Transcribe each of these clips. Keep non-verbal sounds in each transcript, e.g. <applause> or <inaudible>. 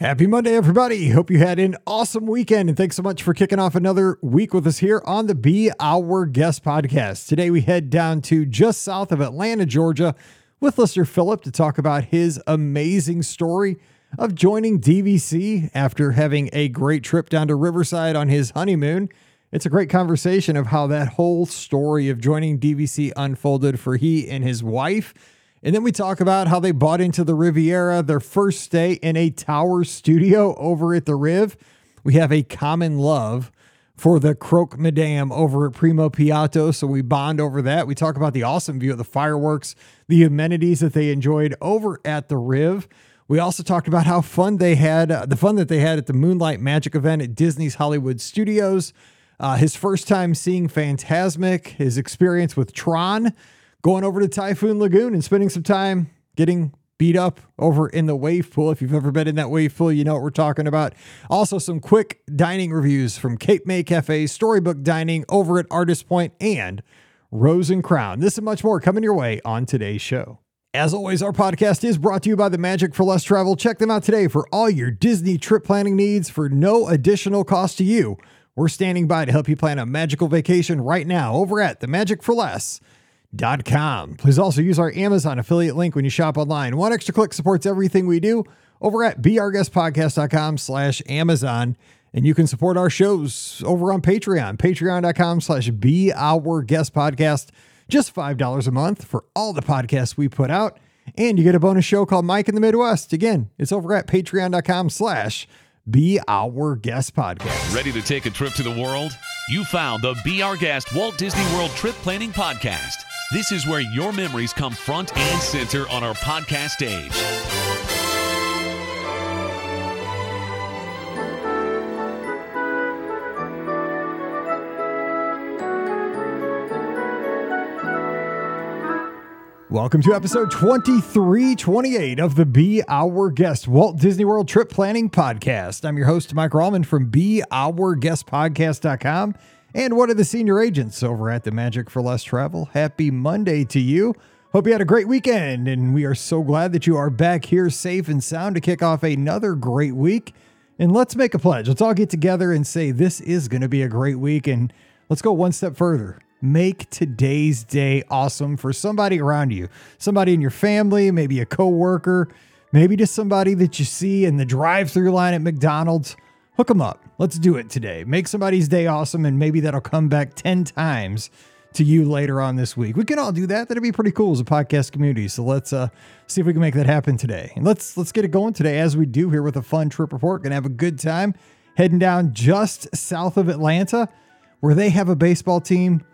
Happy Monday, everybody. Hope you had an awesome weekend. And thanks so much for kicking off another week with us here on the Be Our Guest podcast. Today, we head down to just south of Atlanta, Georgia, with listener Philip to talk about his amazing story of joining DVC after having a great trip down to Riverside on his honeymoon. It's a great conversation of how that whole story of joining DVC unfolded for he and his wife and then we talk about how they bought into the Riviera, their first stay in a tower studio over at the Riv. We have a common love for the Croque Madame over at Primo Piatto. So we bond over that. We talk about the awesome view of the fireworks, the amenities that they enjoyed over at the Riv. We also talked about how fun they had, uh, the fun that they had at the Moonlight Magic event at Disney's Hollywood Studios. Uh, his first time seeing Fantasmic, his experience with Tron going over to Typhoon Lagoon and spending some time getting beat up over in the wave pool. If you've ever been in that wave pool, you know what we're talking about. Also, some quick dining reviews from Cape May Cafe, Storybook Dining over at Artist Point, and Rose and Crown. This and much more coming your way on today's show. As always, our podcast is brought to you by the Magic for Less Travel. Check them out today for all your Disney trip planning needs for no additional cost to you. We're standing by to help you plan a magical vacation right now over at the Magic for Less com. Please also use our Amazon affiliate link when you shop online. One extra click supports everything we do over at beourguestpodcast.com slash Amazon. And you can support our shows over on Patreon, patreon.com slash be our guest podcast. Just $5 a month for all the podcasts we put out. And you get a bonus show called Mike in the Midwest. Again, it's over at patreon.com slash be our guest podcast. Ready to take a trip to the world? You found the Be Our Guest Walt Disney World Trip Planning Podcast. This is where your memories come front and center on our podcast stage. Welcome to episode 2328 of the Be Our Guest Walt Disney World Trip Planning Podcast. I'm your host, Mike Rallman from BeOurGuestPodcast.com and one of the senior agents over at the Magic for Less Travel. Happy Monday to you. Hope you had a great weekend, and we are so glad that you are back here safe and sound to kick off another great week. And let's make a pledge. Let's all get together and say this is going to be a great week. And let's go one step further. Make today's day awesome for somebody around you, somebody in your family, maybe a coworker, maybe just somebody that you see in the drive-through line at McDonald's hook them up. Let's do it today. Make somebody's day awesome, and maybe that'll come back 10 times to you later on this week. We can all do that. That'd be pretty cool as a podcast community. So let's uh, see if we can make that happen today. And let's let's get it going today as we do here with a fun trip report. Gonna have a good time heading down just south of Atlanta, where they have a baseball team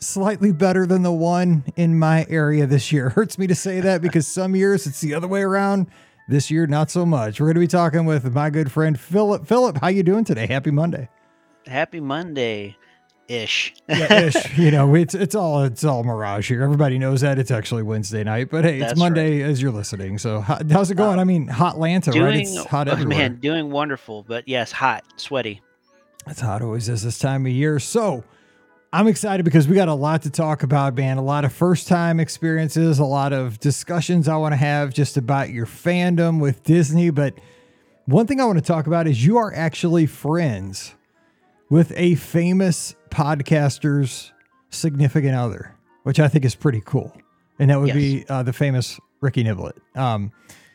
slightly better than the one in my area this year. <laughs> Hurts me to say that because some years it's the other way around. This year, not so much. We're going to be talking with my good friend Philip. Philip, how you doing today? Happy Monday. Happy Monday. Ish. yeah, ish. <laughs> You know, it's it's all it's all mirage here. Everybody knows that it's actually Wednesday night, but hey, it's Monday right. as you're listening. So how, how's it going? Uh, I mean, hot Atlanta, doing, right? It's hot <laughs> everywhere. Man, doing wonderful, but yes, hot, sweaty. That's how it always is this time of year. So I'm excited because we got a lot to talk about, man. A lot of first time experiences, a lot of discussions I want to have just about your fandom with Disney. But one thing I want to talk about is you are actually friends with a famous podcaster's significant other, which I think is pretty cool. And that would yes. be uh, the famous Ricky Niblett. Um,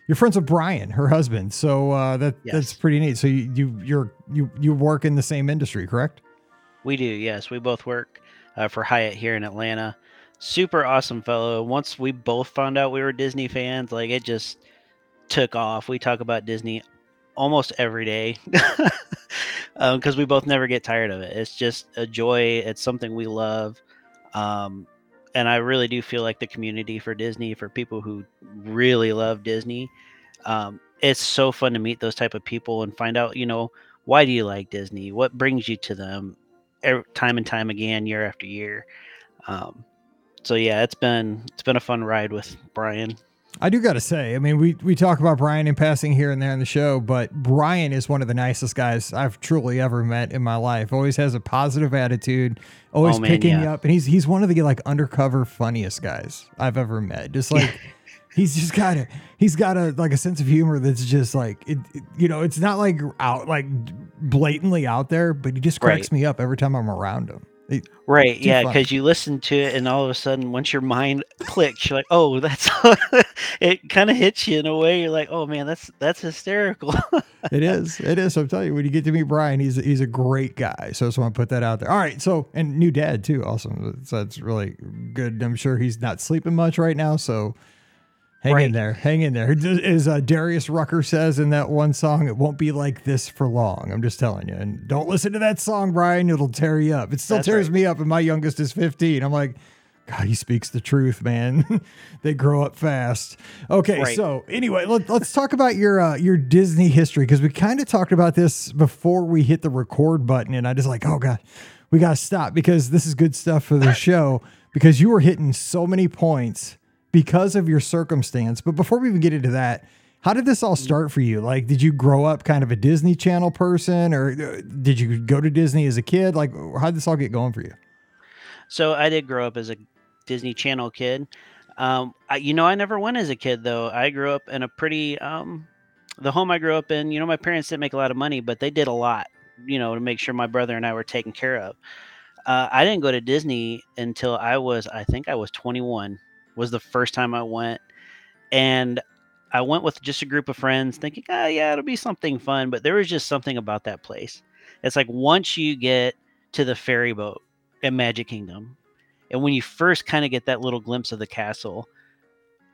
you're friends with Brian, her husband, so uh, that yes. that's pretty neat. So you you you're you you work in the same industry, correct? We do, yes. We both work uh, for Hyatt here in Atlanta. Super awesome fellow. Once we both found out we were Disney fans, like it just took off. We talk about Disney almost every day because <laughs> um, we both never get tired of it. It's just a joy. It's something we love. Um, and I really do feel like the community for Disney, for people who really love Disney, um, it's so fun to meet those type of people and find out, you know, why do you like Disney? What brings you to them? Time and time again, year after year. Um, so yeah, it's been it's been a fun ride with Brian. I do got to say, I mean, we we talk about Brian in passing here and there in the show, but Brian is one of the nicest guys I've truly ever met in my life. Always has a positive attitude, always oh, man, picking yeah. you up, and he's he's one of the like undercover funniest guys I've ever met. Just like he's just got a he's got a like a sense of humor that's just like it, it- you know it's not like out like blatantly out there but he just cracks Right. me up every time i'm around him It- Right, yeah, because you listen to it, and all of a sudden, once your mind clicks, you're like, "Oh, that's." <laughs> it kind of hits you in a way. You're like, "Oh man, that's that's hysterical." <laughs> it is it is so i'm telling you when you get to meet brian he's he's a great guy so i just want to put that out there all right so and new dad too awesome so that's really good i'm sure he's not sleeping much right now so hang in there hang in there <laughs> as uh, darius rucker says in that one song it won't be like this for long i'm just telling you and don't listen to that song brian it'll tear you up it still That's tears right. me up and my youngest is 15 i'm like God, he speaks the truth, man. <laughs> they grow up fast. Okay, Right. so anyway, let, let's talk about your uh, your Disney history because we kind of talked about this before we hit the record button, and I just like, oh god, we gotta stop because this is good stuff for the <laughs> show because you were hitting so many points because of your circumstance. But before we even get into that. How did this all start for you? Like, did you grow up kind of a Disney Channel person, or uh, did you go to Disney as a kid? Like, how did this all get going for you? so I did grow up as a Disney Channel kid. Um, I, you know, I never went as a kid though. I grew up in a pretty um, the home I grew up in. You know, my parents didn't make a lot of money, but they did a lot. You know, to make sure my brother and I were taken care of. Uh, I didn't go to Disney until I was, I think I was 21. Was the first time I went, and I went with just a group of friends, thinking, oh yeah, it'll be something fun. But there was just something about that place. It's like once you get to the ferry boat at Magic Kingdom, and when you first kind of get that little glimpse of the castle,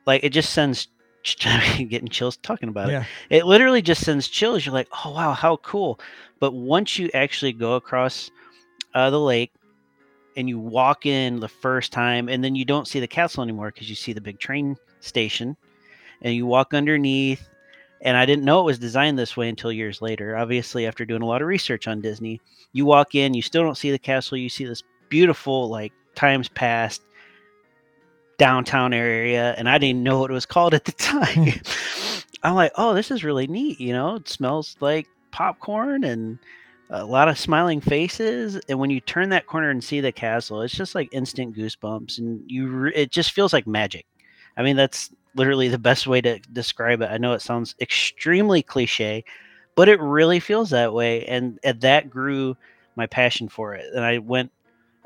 like it just sends <laughs> getting chills talking about it it literally just sends chills. You're like, oh wow, how cool! But once you actually go across uh, the lake and you walk in the first time, and then you don't see the castle anymore because you see the big train station, and you walk underneath. And I didn't know it was designed this way until years later. Obviously, after doing a lot of research on Disney, you walk in, you still don't see the castle. You see this beautiful, like times past downtown area, and I didn't know what it was called at the <laughs> time. <laughs> I'm like, oh, this is really neat. You know, it smells like popcorn and a lot of smiling faces. And when you turn that corner and see the castle, it's just like instant goosebumps, and you re- it just feels like magic. I mean, that's literally the best way to describe it. I know it sounds extremely cliche, but it really feels that way, and, and that grew my passion for it. And I went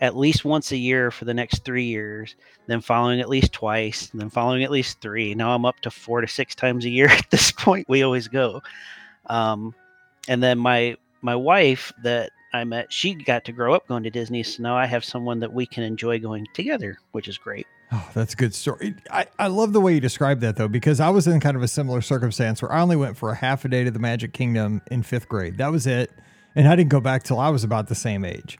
at least once a year for the next three years, then following at least twice, then following at least three. Now I'm up to four to six times a year <laughs> at this point. We always go. Um, and then my my wife that I met, she got to grow up going to Disney, so now I have someone that we can enjoy going together, which is great. Oh, that's a good story. I, I love the way you described that though, because I was in kind of a similar circumstance where I only went for a half a day to the Magic Kingdom in fifth grade. That was it. And I didn't go back till I was about the same age.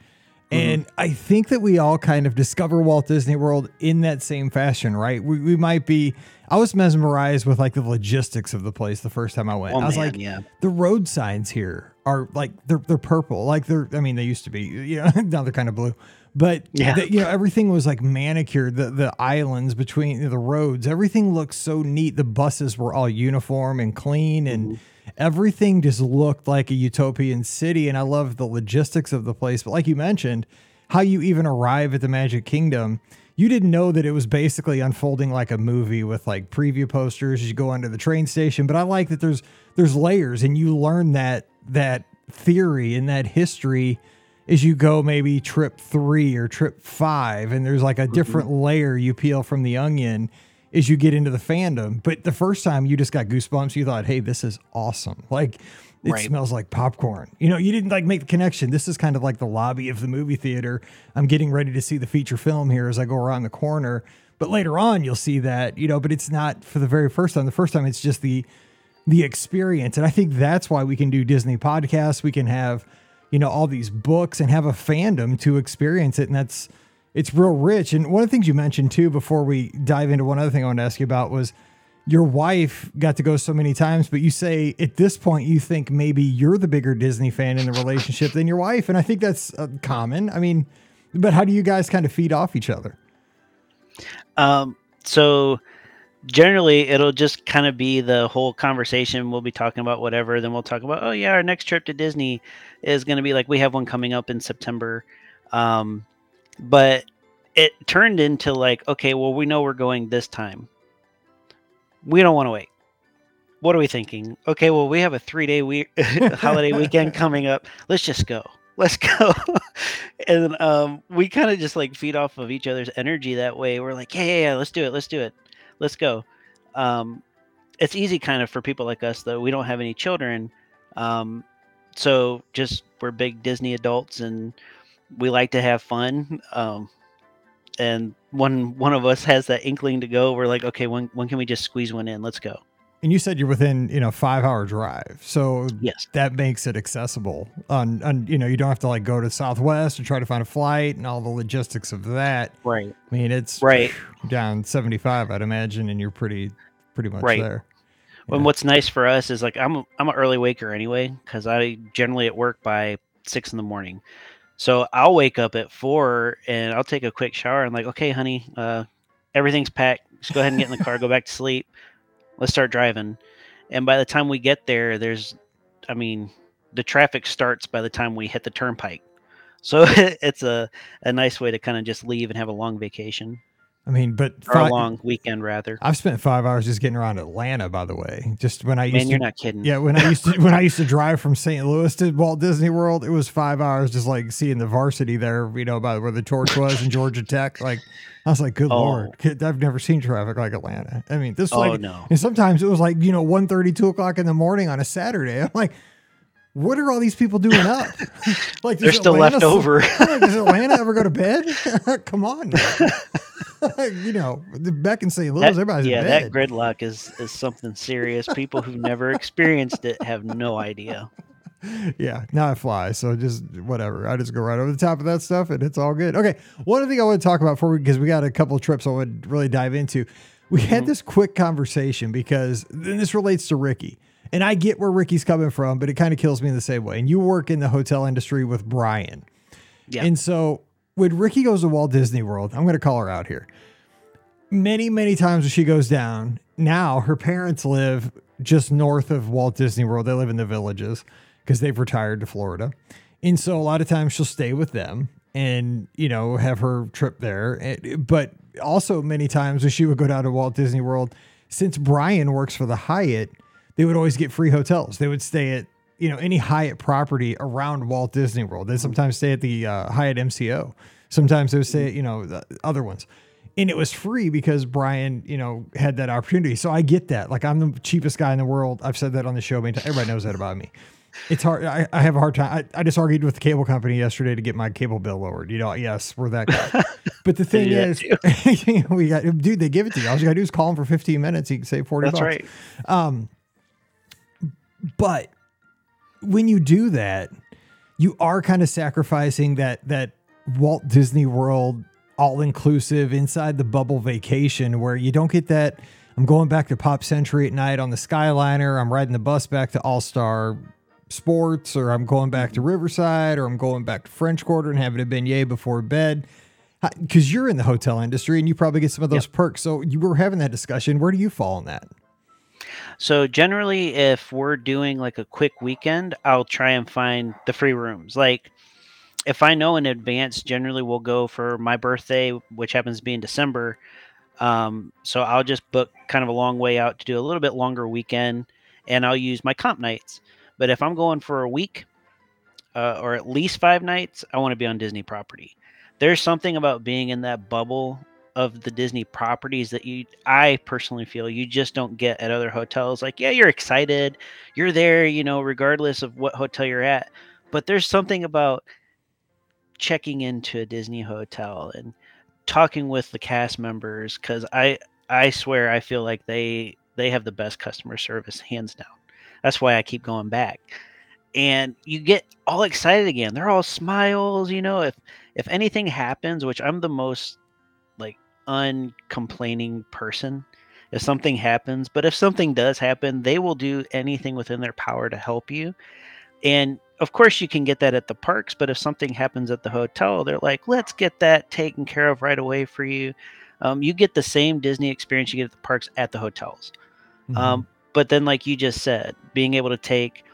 Mm-hmm. And I think that we all kind of discover Walt Disney World in that same fashion, right? We, we might be, I was mesmerized with like the logistics of the place the first time I went. Oh, I was man, like, yeah. the road signs here are like they're they're purple like they're i mean they used to be you know <laughs> now they're kind of blue but Yeah. the- you know everything was like manicured the the islands between the roads everything looked so neat the buses were all uniform and clean and mm-hmm. Everything just looked like a utopian city and i love the logistics of the place. But like you mentioned how you even arrive at the magic kingdom you didn't know that it was basically unfolding like a movie with like preview posters as you go onto the train station. But i like that there's there's layers and you learn that that theory and that history as you go maybe trip three or trip five and there's like a mm-hmm. different layer you peel from the onion as you get into the fandom but the first time you just got goosebumps you thought hey this is awesome like it Right. smells like popcorn you know you didn't like make the connection this is kind of like the lobby of the movie theater i'm getting ready to see the feature film here as i go around the corner but later on you'll see that you know but it's not for the very first time the first time it's just the the experience. And I think that's why we can do Disney podcasts. We can have, you know, all these books and have a fandom to experience it. And that's, it's real rich. And one of the things you mentioned too, before we dive into one other thing I want to ask you about was your wife got to go so many times, but you say at this point you think maybe you're the bigger Disney fan in the relationship than your wife. And I think that's uh, common. I mean, but how do you guys kind of feed off each other? Um, so generally it'll just kind of be the whole conversation. We'll be talking about whatever, then we'll talk about, oh yeah, our next trip to Disney is going to be like we have one coming up in September. Um, but it turned into like, okay, well we know we're going this time. we don't want to wait. What are we thinking? Okay, well, we have a three day week <laughs> holiday weekend coming up. Let's just go. Let's go. <laughs> and um, we kind of just like feed off of each other's energy that way. We're like, yeah, yeah, yeah, let's do it. Let's do it. Let's go. Um, it's easy kind of for people like us, though. We don't have any children. Um, so just we're big Disney adults and we like to have fun. Um, and when one of us has that inkling to go, we're like, okay, when when can we just squeeze one in? Let's go. And you said you're within, you know, five hour drive. So Yes. that makes it accessible. On, on you know, you don't have to like go to Southwest and try to find a flight and all the logistics of that. Right. I mean, it's Right. down 75, I'd imagine, and you're pretty pretty much Right. there. And what's nice for us is like I'm a, I'm an early waker anyway because I generally at work by six in the morning. So I'll wake up at four and I'll take a quick shower I'm like, okay, honey, uh, everything's packed. Just go ahead and get in the car, go back to sleep. Let's start driving. And by the time we get there, there's, I mean, the traffic starts by the time we hit the turnpike. So <laughs> it's a, a nice way to kind of just leave and have a long vacation I mean, but or fi- a long weekend rather. I've spent five hours just getting around Atlanta, by the way. Just when I used Man, to you're not kidding. Yeah, when I used to when I used to drive from St. Louis to Walt Disney World, it was five hours just like seeing the varsity there, you know, about where the torch was in Georgia Tech. Like I was like, good Oh. lord, I've never seen traffic like Atlanta. I mean, this Oh like no. and sometimes it was like, you know, 1 2 o'clock in the morning on a Saturday. I'm like, what are all these people doing up? <laughs> like They're still Atlanta left over. <laughs> like, does Atlanta ever go to bed? <laughs> Come on. <laughs> you know, back in St. Louis, That- everybody's yeah, that gridlock is is something serious. People who've never experienced it have no idea. <laughs> yeah, now I fly. So just whatever. I just go right over the top of that stuff and it's all good. Okay. One other thing I want to talk about for we, because we got a couple of trips I would really dive into. We had Mhm. this quick conversation because then this relates to Ricky. And I get where Ricky's coming from, but it kind of kills me in the same way. And you work in the hotel industry with Brian. Yeah. And so when Ricky goes to Walt Disney World, I'm going to call her out here. Many, many times when she goes down, now her parents live just north of Walt Disney World. They live in the villages because they've retired to Florida. And so a lot of times she'll stay with them and, you know, have her trip there. But also many times when she would go down to Walt Disney World, since Brian works for the Hyatt, they would always get free hotels. They would stay at, you know, any Hyatt property around Walt Disney World. They sometimes stay at the uh, Hyatt MCO. Sometimes they would stay at, you know, the other ones. And it was free because Brian, you know, had that opportunity. So I get that. Like I'm the cheapest guy in the world. I've said that on the show many times. Everybody knows that about me. It's hard. I, I have a hard time. I, I just argued with the cable company yesterday to get my cable bill lowered. You know, yes, we're that guy. <laughs> But the thing do that is, <laughs> we got, dude, they give it to you. All you got to do is call them for 15 minutes. You can save 40 That's bucks. right. Um, but when you do that, you are kind of sacrificing that that Walt Disney World all inclusive inside the bubble vacation where you don't get that. I'm going back to Pop Century at night on the Skyliner. I'm riding the bus back to All Star Sports, or I'm going back to Riverside, or I'm going back to French Quarter and having a beignet before bed. Because you're in the hotel industry and you probably get some of those perks. So you were having that discussion. Where do you fall on that? So generally, if we're doing like a quick weekend, I'll try and find the free rooms. Like if I know in advance, generally we'll go for my birthday, which happens to be in December. Um, so I'll just book kind of a long way out to do a little bit longer weekend, and I'll use my comp nights. But if I'm going for a week uh, or at least five nights, I want to be on Disney property. There's something about being in that bubble of the Disney properties that you I personally feel you just don't get at other hotels. Like, yeah, you're excited, you're there, you know, regardless of what hotel you're at. But there's something about checking into a Disney hotel and talking with the cast members cuz I I swear I feel like they they have the best customer service hands down. That's why I keep going back. And you get all excited again. They're all smiles, you know, if if anything happens, which I'm the most uncomplaining person. If something happens but if something does happen they will do anything within their power to help you. And of course you can get that at the parks but if something happens at the hotel they're like let's get that taken care of right away for you. Um, you get the same disney experience you get at the parks at the hotels. Mm-hmm. um, but then like you just said being able to take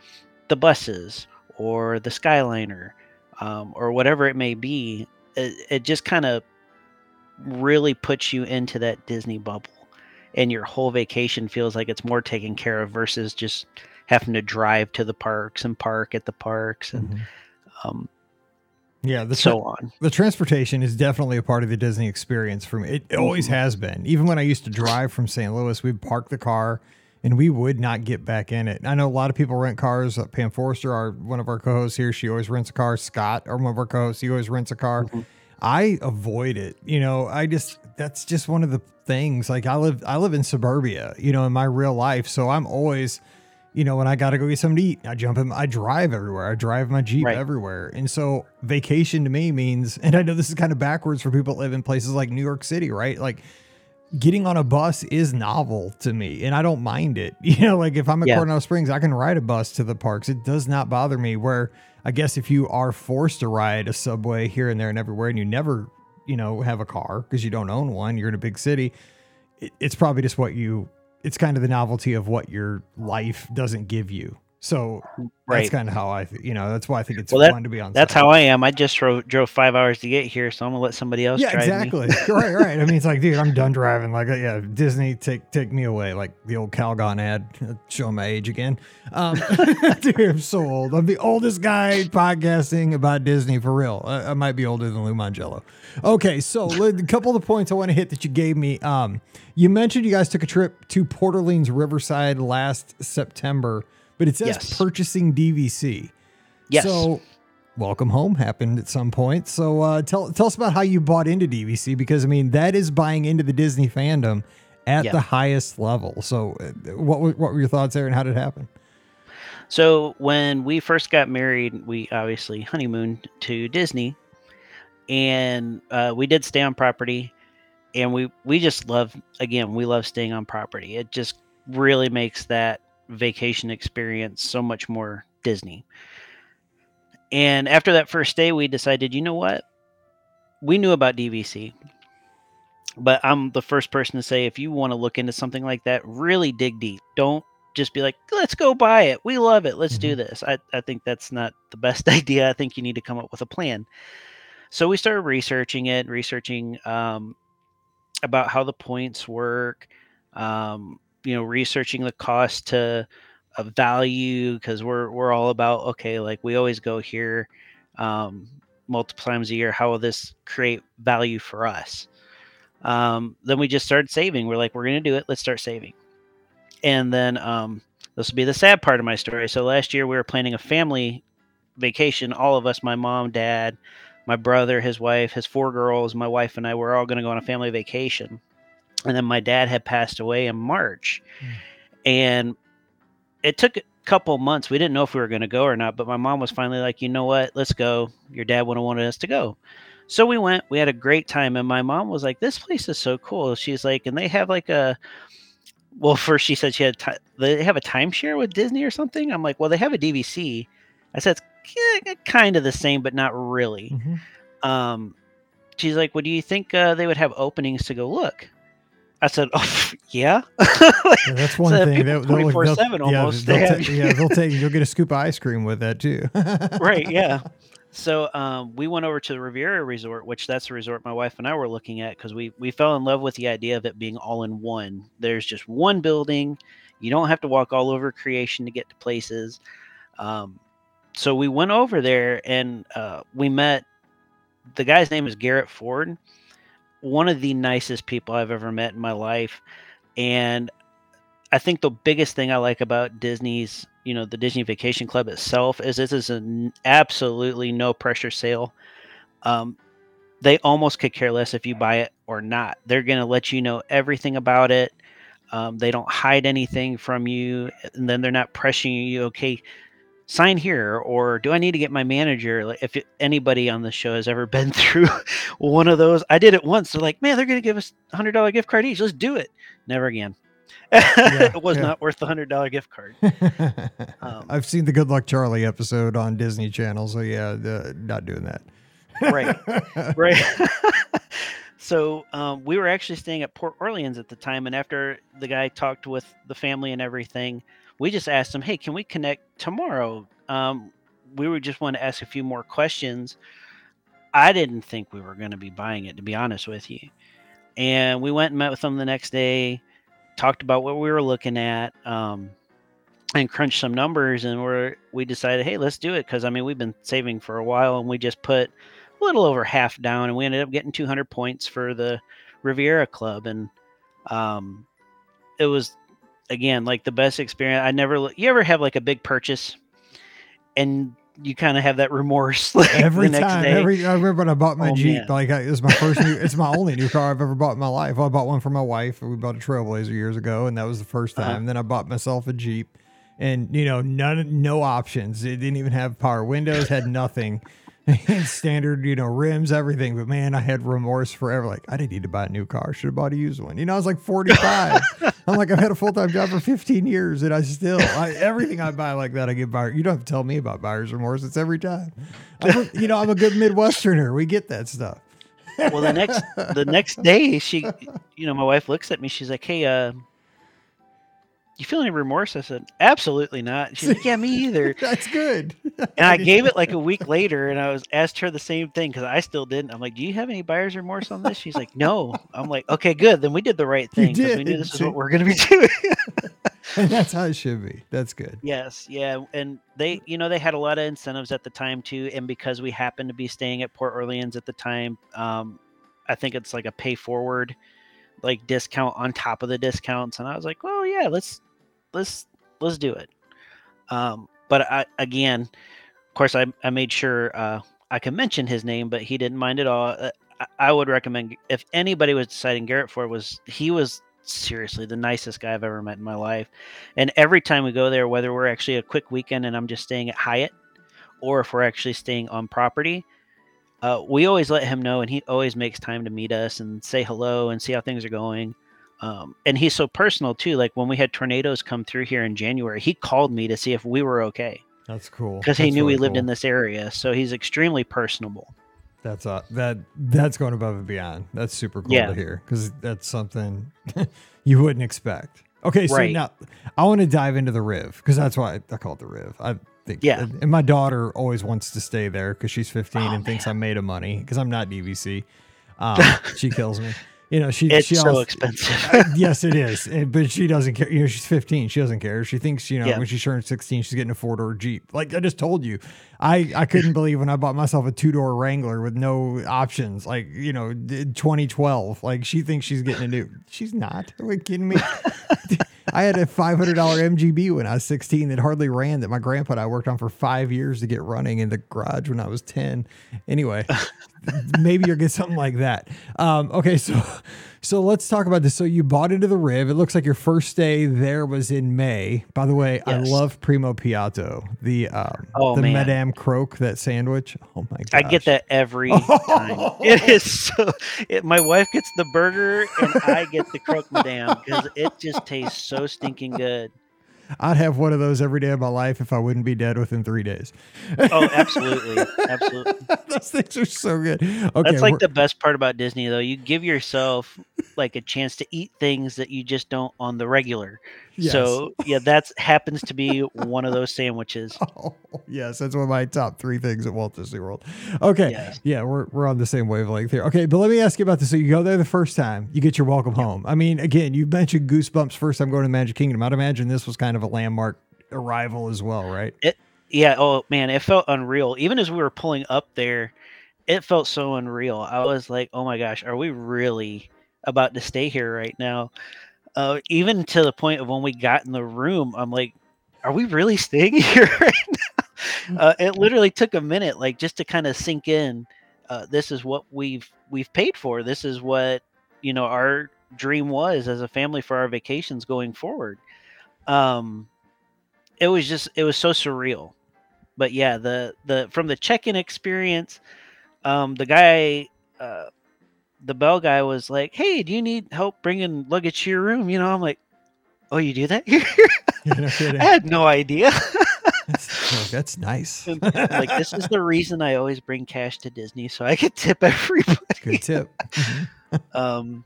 the buses or the skyliner um, or whatever it may be it, it just kind of really puts you into that disney bubble and your whole vacation feels like it's more taken care of versus just having to drive to the parks and park at the parks and Mhm. um, Yeah, the so on. the transportation is definitely a part of the Disney experience for me. It always Mhm. has been. Even when I used to drive from St. Louis, we'd park the car and we would not get back in it. I know a lot of people rent cars. Pam Forrester, our one of our co-hosts here, she always rents a car. Scott, our one of our co-hosts, he always rents a car. Mhm. I avoid it. You know, I just that's just one of the things. Like I live I live in suburbia, you know, in my real life. So I'm always you know, when I got to go get something to eat, I jump in, I drive everywhere. I drive my Jeep Right. everywhere. And so vacation to me means, <laughs> and I know this is kind of backwards for people that live in places like New York City, right? Like getting on a bus is novel to me and I don't mind it. <laughs> You know, like if I'm at Yeah. Coronado Springs, I can ride a bus to the parks. It does not bother me. Where I guess if you are forced to ride a subway here and there and everywhere and you never, you know, have a car because you don't own one, you're in a big city, it, it's probably just what you, it's kind of the novelty of what your life doesn't give you. So that's kind of how I, you know, that's why I think it's Well, that- fun to be on. That's how I am. I just drove, drove five hours to get here, so I'm gonna let somebody else Yeah, drive exactly. right, right. I mean, it's like, dude, I'm done driving. Like, yeah, Disney, take take me away. Like the old Calgon ad, uh, showing my age again. Um, <laughs> dude, I'm so old. I'm the oldest guy podcasting about Disney for real. I, I might be older than Lou Mongello. Okay, so a couple of the points I want to hit that you gave me. Um, you mentioned you guys took a trip to Port Orleans Riverside last September, but it says Yes. purchasing DVC. Yes. So, welcome home happened at some point. So, uh, tell tell us about how you bought into DVC because I mean that is buying into the Disney fandom at Yeah. the highest level. So, uh, what were- what were your thoughts there, and how did it happen? So when we first got married, we obviously honeymooned to Disney, and uh, we did stay on property, and we we just love again we love staying on property. It just really makes that vacation experience so much more Disney. And after that first day, we decided, you know what? We knew about DVC, but I'm the first person to say if you want to look into something like that, really dig deep. Don't just be like, let's go buy it. We love it. Let's do this. I, I think that's not the best <laughs> idea. I think you need to come up with a plan. So we started researching it, researching um, about how the points work, um, you know, researching the cost to a value because we're we're all about okay, like we always go here um, multiple times a year. How will this create value for us? Um, then we just started saving. We're like, we're gonna do it. Let's start saving. And then um, this will be the sad part of my story. So last year we were planning a family vacation. All of us, my mom, dad, my brother, his wife, his four girls, my wife, and I were all to go on a family vacation. And then my dad had passed away in March. Mm. And it took a couple months. We didn't know if we were going to go or not, but my mom was finally like, you know what? Let's go. Your dad would have wanted us to go. So we went, we had a great time. And my mom was like, this place is so cool. She's like, and they have like a, well, first she said she had, ti they have a timeshare with Disney or something. I'm like, well, they have a DVC. I said, it's kind of the same, but not really Mhm. um, she's like, "What do you think uh, they would have openings to go look?" I said, "Oh, <laughs> yeah." <laughs> Yeah, <laughs> that's one So thing. They'll- they'll- 24/7 they'll- yeah, almost, They'll they ta- yeah, they'll take. You'll get a scoop of ice cream with that too. right, yeah. So um, we went over to the Riviera Resort, which that's the resort my wife and I were looking at because we we fell in love with the idea of it being all in one. There's just one building. You don't have to walk all over creation to get to places. Um, so we went over there and uh, we met. The guy's name is Garrett Ford, one of the nicest people I've ever met in my life, and I think the biggest thing I like about Disney's, you know, the Disney Vacation Club itself is this is an absolutely no pressure sale. Um, they almost could care less if you buy it or not. They're going to let you know everything about it. Um, they don't hide anything from you, and then they're not pressuring you. Okay, sign here, or do I need to get my manager? Like, if anybody on the show has ever <laughs> been through one of those, I did it once. They're like, "Man, they're going to give us a hundred dollar gift card each. Let's do it." Never again. <laughs> it was yeah. not worth the hundred dollar gift card. <laughs> Um, I've seen the Good Luck Charlie episode on Disney Channel, so yeah, the, not doing that. Right. right. so um, we were actually staying at Port Orleans at the time, and after the guy talked with the family and everything, we just asked them, "Hey, can we connect tomorrow?" Um, we were just want to ask a few more questions. I didn't think we were going to be buying it, to be honest with you. And we went and met with them the next day. talked about what we were looking at um, and crunched some numbers, and we're we decided, hey, let's do it because I mean we've been saving for a while, and we just put a little over half down, and we ended up getting 200 points for the Riviera Club, and um, it was again like the best experience. I never you ever have like a big purchase, and you kind of have that remorse <laughs> like, every time. day. Every I remember when I bought my Oh, Jeep. man. Like I, it was my first new. It's my only new car I've ever bought in my life. I bought one for my wife. We bought a Trailblazer years ago, and that was the 1st Uh-huh. time. Then I bought myself a Jeep, and you know, none, no options. It didn't even have power windows. Had nothing. And <laughs> standard, you know, rims, everything. But man, I had remorse forever. Like, I didn't need to buy a new car. Should have bought a used one. You know, I was like 45. <laughs> I'm like, I've had a full time job for 15 years, and I still, I, everything I buy like that, I get buyer. You don't have to tell me about buyer's remorse. It's every time. I'm a, you know, I'm a good Midwesterner. We get that stuff. well the next the next <laughs> day she you know my wife looks at me she's like hey uh you feel any remorse? I said absolutely not. She's like yeah me <laughs> either. That's good. and i gave it like a <laughs> week later and i was asked her the same thing because i still didn't. I'm like do you have any buyer's remorse on this? She's like no. I'm like okay good. Then we did the right thing because we knew this is what we're going to be <laughs> doing. And that's how it should be. That's good. Yes, yeah, and they, you know, they had a lot of incentives at the time too, and because we happened to be staying at Port Orleans at the time, um, I think it's like a pay forward, like discount on top of the discounts, and I was like, well, yeah, let's, let's, let's do it. Um, but I, again, of course, I, I made sure uh, I can mention his name, but he didn't mind at all. Uh, I, I would recommend if anybody was deciding Garrett Ford was he was seriously the nicest guy I've ever met in my life. And every time we go there, whether we're actually a quick weekend and I'm just staying at Hyatt, or if we're actually staying on property, uh, we always let him know, and he always makes time to meet us and say hello and see how things are going. Um, and he's so personal too. Like when we had tornadoes come through here in January, he called me to see if we were okay That's cool. because he knew really we lived cool. in this area. So he's extremely personable. That's uh, that that's going above and beyond. That's super cool Yeah. to hear because that's something <laughs> you wouldn't expect. Okay, so Right. now I want to dive into the Riv because that's why I call it the Riv. I think, Yeah. and, my daughter always wants to stay there because she's 15 Oh, and thinks I'm made of money because I'm not DVC. <laughs> Um, she kills me. You know, she It's she so also- expensive. Uh, <laughs> yes, it is. Uh, But she doesn't care. You know, she's 15. She doesn't care. She thinks, you know, Yeah. when she turns 16, she's getting a four door Jeep. Like I just told you, I, I couldn't believe when I bought myself a two door Wrangler with no options. Like, you know, 2012. Like she thinks she's getting a new. She's not. Are you kidding me? <laughs> I had a $500 MGB when I was 16 that hardly ran that my grandpa and I worked on for five years to get running in the garage when I was 10. Anyway, maybe you'll get something like that. Um, okay, so <laughs> so let's talk about this. So you bought into the Riv. It looks like your first day there was in May. By the way, I love Primo Piatto, the um, Oh, the man. Madame Croque that sandwich. Oh my god, I get that every <laughs> time. It is so. It, my wife gets the burger and I get the croque madame because it just tastes so stinking good. I'd have one of those every day of my life if I wouldn't be dead within three days. Oh, <laughs> absolutely, absolutely. Those things are so good. Okay, That's like the best part about Disney, though. You give yourself like a chance to eat things that you just don't on the regular. Yes. So yeah, that's happens to be one of those sandwiches. <laughs> Oh, yes, that's one of my top three things at Walt Disney World. Okay. Yes. Yeah, we're, we're on the same wavelength here. Okay, but let me ask you about this. So you go there the first time, you get your welcome home. I mean, again, you mentioned Goosebumps first time going to Magic Kingdom. I'd imagine this was kind of a landmark arrival as well, right? It, Yeah. Oh man, it felt unreal. Even as we were pulling up there, it felt so unreal. I was like, oh my gosh, are we really about to stay here right now? Uh, even to the point of when we got in the room, I'm like, are we really staying <laughs> here right? Uh, it literally took a minute, like just to kind of sink in. Uh, this is what we've we've paid for. This is what you know our dream was as a family for our vacations going forward. Um, it was just it was so surreal but yeah the the from the check-in experience um the guy uh the bell guy was like hey do you need help bringing luggage to your room? You know i'm like oh you do that here? <laughs> No i <laughs> had no idea. <laughs> That's, oh, that's nice. And, like this is the reason i always bring cash to disney so i could tip everybody. Good tip. Mhm. um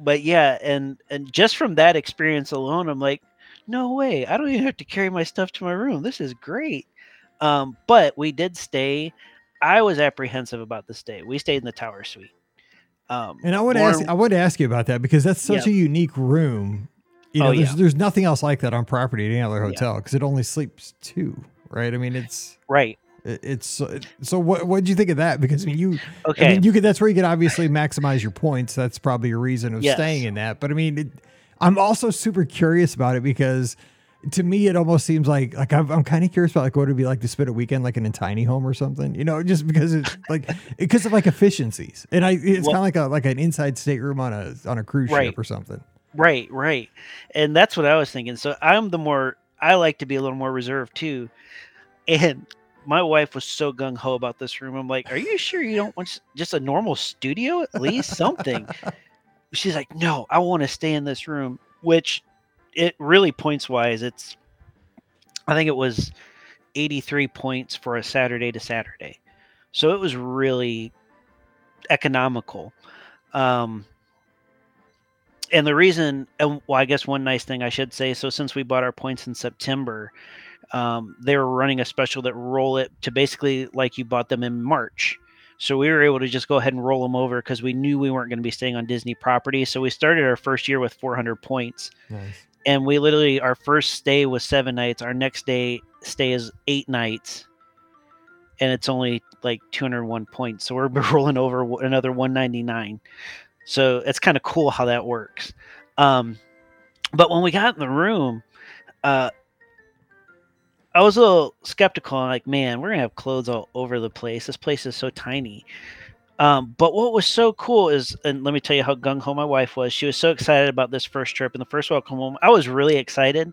but yeah and and just from that experience alone i'm like no way. I don't even have to carry my stuff to my room. This is great. Um but we did stay i was apprehensive about the stay. We stayed in the tower suite um And I would more- ask I would ask you about that because that's such Yeah. a unique room. You know, Oh, there's yeah. there's nothing else like that on property at any other hotel because it only sleeps two, right? I mean, it's Right. it- it's so, so what what did you think of that? Because I mean, you Okay. I mean, you could that's where you could obviously maximize your points. That's probably a reason of Yes. staying in that. But I mean, it, I'm also super curious about it because to me, it almost seems like like I'm, I'm kind of curious about like what it'd be like to spend a weekend like in a tiny home or something. You know, just because it's <laughs> like because of like efficiencies, and I it's Well- kind of like a like an inside stateroom on a on a cruise Right. ship or something. Right, right. And that's what I was thinking. So I'm the more I like to be a little more reserved too. And my wife was so gung ho about this room. I'm like, "Are you sure you don't want just a normal studio at least something?" <laughs> She's like, "No, I want to stay in this room." Which it really points wise, it's I think it was 83 points for a Saturday to Saturday. So it was really economical. Um and the reason, and well, I guess one nice thing I should say. So since we bought our points in September, um, they were running a special that roll it to basically like you bought them in March. So we were able to just go ahead and roll them over because we knew we weren't going to be staying on Disney property. So we started our first year with 400 points, Nice. And we literally our first stay was seven nights. Our next day stay is eight nights, and it's only like 201 points. So we're <laughs> rolling over another 199. So it's kind of cool how that works. Um, but when we got in the room, uh, I was a little skeptical. I'm like, man, we're gonna have clothes all over the place. This place is so tiny. Um, but what was so cool is, and let me tell you how gung ho my wife was. She was so excited about this first trip and the first welcome home. I was really excited,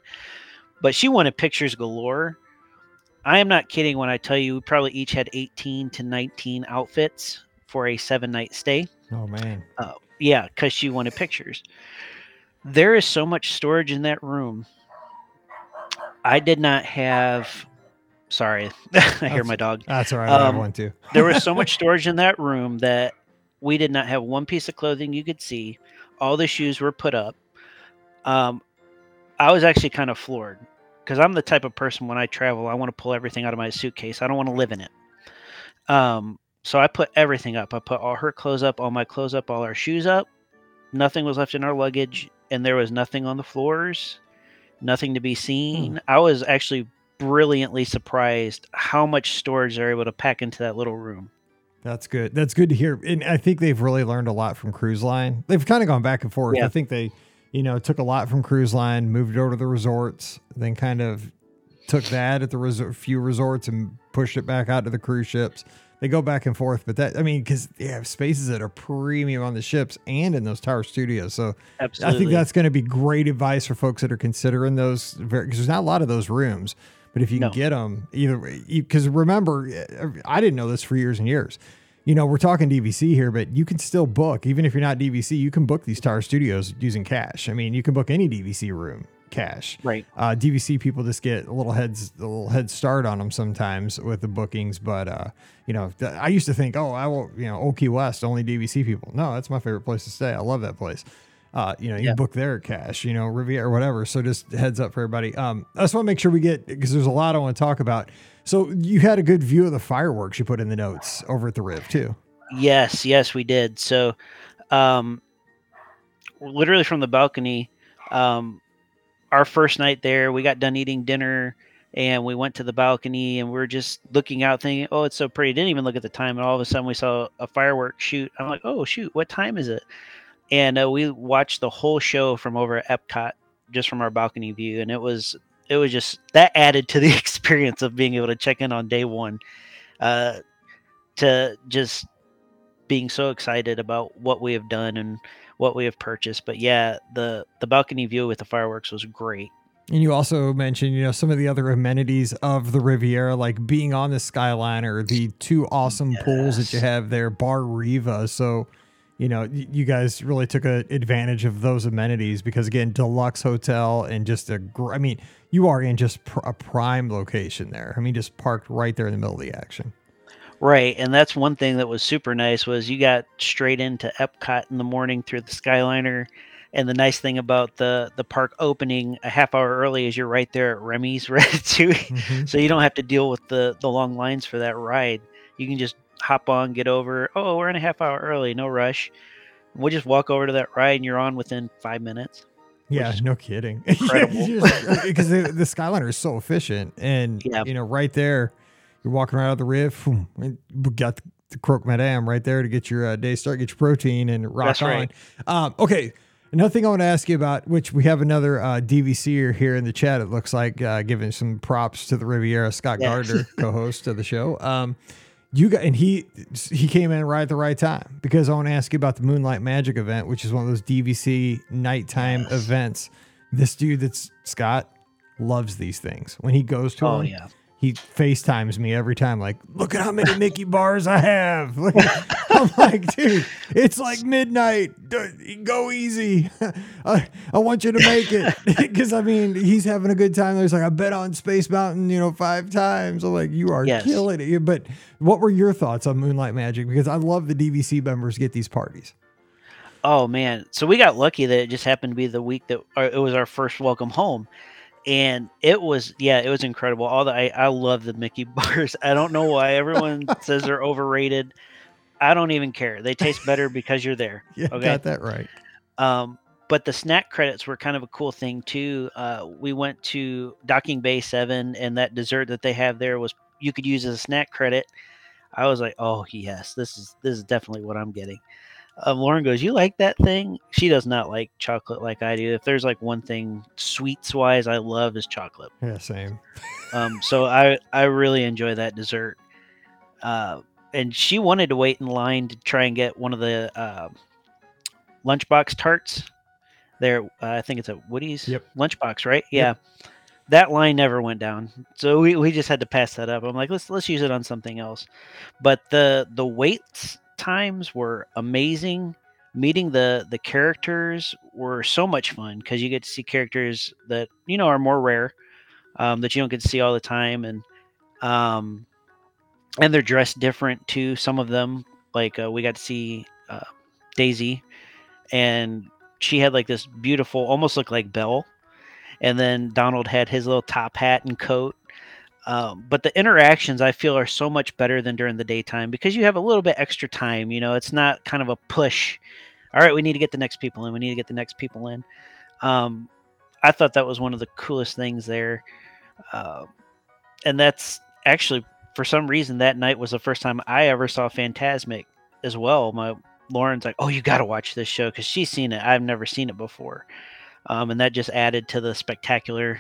but she wanted pictures galore. I am not kidding when I tell you we probably each had 18 to 19 outfits for a seven night stay. Oh man. Yeah, because she wanted pictures. There is so much storage in that room. I did not have. Sorry, <laughs> I hear That's- my dog. That's all right. I have Um, one too. <laughs> There was so much <laughs> storage in that room that we did not have one piece of clothing you could see. All the shoes were put up. Um, I was actually kind of floored because I'm the type of person when I travel, I want to pull everything out of my suitcase. I don't want to live in it. Um, so I put everything up. I put all her clothes up, all my clothes up, all our shoes up. Nothing was left in our luggage, and there was nothing on the floors, nothing to be seen. I was actually brilliantly surprised how much storage they're able to pack into that little room. That's good. That's good to hear. And I think they've really learned a lot from Cruise Line. They've kind of gone back and forth. Yeah. I think they, you know, took a lot from Cruise Line, moved it over to the resorts, then kind of took that at the resort, few resorts and pushed it back out to the cruise ships. They go back and forth, but that I mean, because they have spaces that are premium on the ships and in those tower studios. So Absolutely. I think that's going to be great advice for folks that are considering those because there's not a lot of those rooms. But if you can get them, either because remember, I didn't know this for years and years. You know, we're talking DVC here, but you can still book even if you're not DVC. You can book these Tower Studios using cash. I mean, you can book any DVC room cash. right. Uh, DVC people just get a little heads, a little head start on them sometimes with the bookings. But uh, you know, I used to think, oh, I will, you know, Old Key West only DVC people. No, that's my favorite place to stay. I love that place. Uh, you know, you Yeah. book their cash, you know, Riviera or whatever. So just heads up for everybody. Um, I just want to make sure we get because there's a lot I want to talk about. So you had a good view of the fireworks you put in the notes over at the Riv too. Yes, yes, we did. So, um, literally from the balcony, um, our first night there, we got done eating dinner and we went to the balcony and we are just looking out thinking, oh, it's so pretty. Didn't even look at the time. And all of a sudden we saw a fireworks shoot. I'm like, oh, shoot, what time is it? And uh, we watched the whole show from over at Epcot just from our balcony view. And it was, it was just that added to the <laughs> experience of being able to check in on day one uh, to just being so excited about what we have done and what we have purchased. But yeah, the the balcony view with the fireworks was great. And you also mentioned, you know, some of the other amenities of the Riviera, like being on the Skyliner, the two awesome pools that you have there, Bar Riva. So, you know, you guys really took a advantage of those amenities because, again, deluxe hotel and just a, gr- I mean, you are in just pr- a prime location there. I mean, just parked right there in the middle of the action. Right, and that's one thing that was super nice was you got straight into Epcot in the morning through the Skyliner. And the nice thing about the the park opening a half hour early is you're right there at Remy's <laughs> Ratatouille. Mm-hmm. so you don't have to deal with the the long lines for that ride. You can just hop on, get over. Oh, we're in a half hour early, no rush. We'll just walk over to that ride, and you're on within five minutes. Yeah, no kidding. <laughs> incredible. Because the, the Skyliner is so efficient, and Yeah. you know, right there, you're walking right out of the Riv. we got the, croque madame right there to get your uh, day start, get your protein, and rock That's on. right. Um, okay, another thing I want to ask you about, which we have another uh, DVCer here in the chat. It looks like uh, giving some props to the Riviera, Scott Yeah. Gardner, <laughs> co-host of the show. Um, you got and he he came in right at the right time because I want to ask you about the Moonlight Magic event, which is one of those DVC nighttime Yes. events. This dude that's Scott loves these things. When he goes to Oh them, yeah. He FaceTimes me every time, like, look at how many <laughs> Mickey bars I have. <laughs> I'm like, dude, it's like midnight. Go easy. <laughs> I, I want you to make it. Because, I mean, he's having a good time. There's like, I bet on Space Mountain, you know, five times. I'm like, you are Yes. killing it. But what were your thoughts on Moonlight Magic? Because I love the DVC members get these parties. Oh man, so we got lucky that it just happened to be the week that it was our first welcome home, and it was yeah, it was incredible. All the I, I love the Mickey <laughs> bars. I don't know why everyone <laughs> says they're overrated. I don't even care. They taste better because you're there. <laughs> Yeah, Okay. got that right. Um, but the snack credits were kind of a cool thing too. Uh, we went to Docking Bay Seven, and that dessert that they have there was you could use as a snack credit. I was like, oh yes, this is this is definitely what I'm getting. Um, Lauren goes, you like that thing? She does not like chocolate like I do. If there's like one thing sweets wise I love is chocolate. Yeah, same. Um, so I I really enjoy that dessert. Uh, and she wanted to wait in line to try and get one of the uh, lunchbox tarts. There, uh, I think it's at Woody's Yep. lunchbox, right? Yeah. That line never went down, so we, we just had to pass that up. I'm like, let's let's use it on something else. But the the wait times were amazing. Meeting the the characters were so much fun because you get to see characters that you know are more rare, um, that you don't get to see all the time, and um, and they're dressed different too. Some of them, like uh, we got to see uh, Daisy, and she had like this beautiful, almost looked like Belle, and then Donald had his little top hat and coat. Um, but the interactions I feel are so much better than during the daytime because you have a little bit extra time. You know, it's not kind of a push. All right, we need to get the next people in. We need to get the next people in. Um, I thought that was one of the coolest things there. Uh, and that's actually for some reason that night was the first time I ever saw Fantasmic as well. My Lauren's like, "Oh, you got to watch this show because she's seen it. I've never seen it before," um, and that just added to the spectacular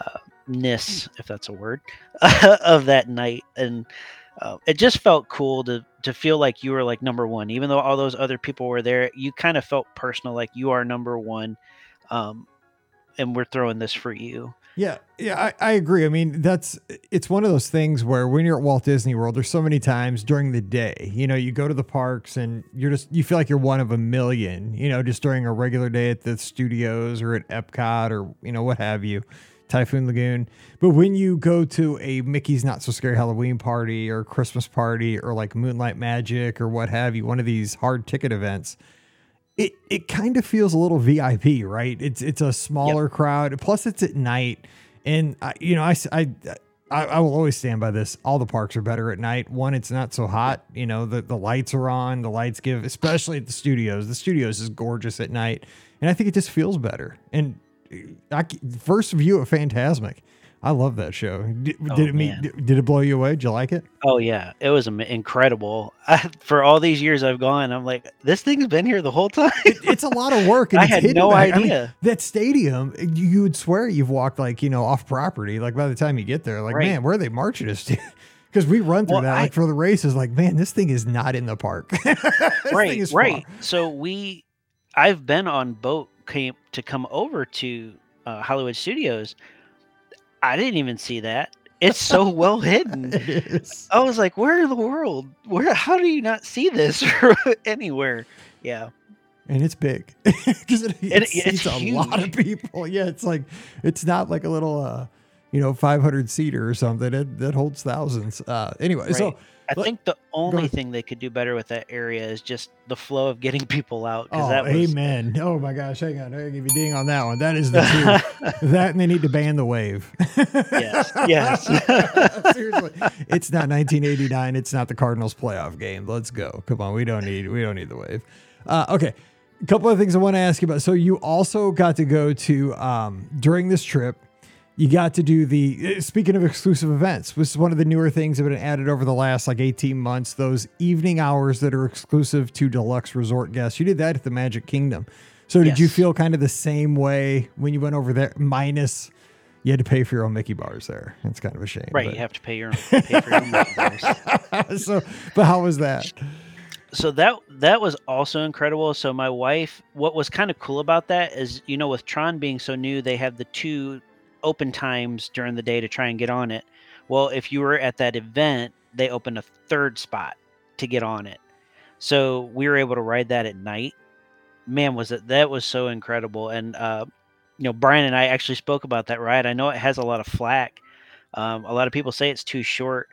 uh, ness, if that's a word, <laughs> of that night. And uh, it just felt cool to to feel like you were like number one, even though all those other people were there. You kind of felt personal, like you are number one, um, and we're throwing this for you. Yeah, yeah, I, I agree. I mean, that's it's one of those things where when you're at Walt Disney World, there's so many times during the day, you know, you go to the parks and you're just you feel like you're one of a million, you know, just during a regular day at the studios or at Epcot or you know what have you, Typhoon Lagoon. But when you go to a Mickey's Not So Scary Halloween party or Christmas party or like Moonlight Magic or what have you, one of these hard ticket events, it it kind of feels a little VIP, right? It's it's a smaller crowd. Plus, it's at night, and I, you know, I, I I will always stand by this. All the parks are better at night. One, it's not so hot. You know, the the lights are on. The lights give, especially at the studios. The studios is gorgeous at night, and I think it just feels better. And I first view of Fantasmic, I love that show. Did, Oh, did it meet? Did, did it blow you away? Did you like it? Oh yeah, it was incredible. <laughs> I, for all these years I've gone, I'm like, this thing's been here the whole time. it's a lot of work. <laughs> And I had hidden no back- I mean, idea. that stadium, you, would swear you've walked like you know off property. Like by the time you get there, like Right. man, where are they marching us to? <laughs> Because we run through Well, that like for the races. Like man, this thing is not in the park. Thing right, far. right. So we, I've been on boat came to come over to uh, Hollywood Studios. I didn't even see that. It's so well hidden. <laughs> I was like, where in the world? Where? How do you not see this <laughs> anywhere? Yeah. and it's big <laughs> because it, it it's seats a lot of people. Yeah, it's like it's not like a little uh you know 500 seater or something. It that holds thousands. Uh anyway, so Right. I think the only thing they could do better with that area is just the flow of getting <laughs> people out. oh that was, amen. Oh my gosh, hang on, I give you ding on that one. That is the <laughs> truth. that and they need to ban the wave. Yes, <laughs> yes. Seriously, it's not 1989. It's not the Cardinals playoff game. Let's go. Come on, we don't need we don't need the wave. Uh, okay, A couple of things I want to ask you about. So you also got to go to um, during this trip. You got to do the uh, speaking of exclusive events, this is one of the newer things that have been added over the last like 18 months, those evening hours that are exclusive to deluxe resort guests. You did that at the Magic Kingdom. So did you feel kind of the same way when you went over there? Minus you had to pay for your own Mickey bars there. It's kind of a shame. Right, but- you have to pay your pay for your own merchandise. <laughs> so, but how was that? so that that was also incredible. So my wife, what was kind of cool about that is, you know, with Tron being so new, they have the two open times during the day to try and get on it. Well, if you were at that event, they opened a third spot to get on it. So we were able to ride that at night. Man, was it that was so incredible. And uh, you know, Brian and I actually spoke about that ride. I know it has a lot of flack. Um, a lot of people say it's too short,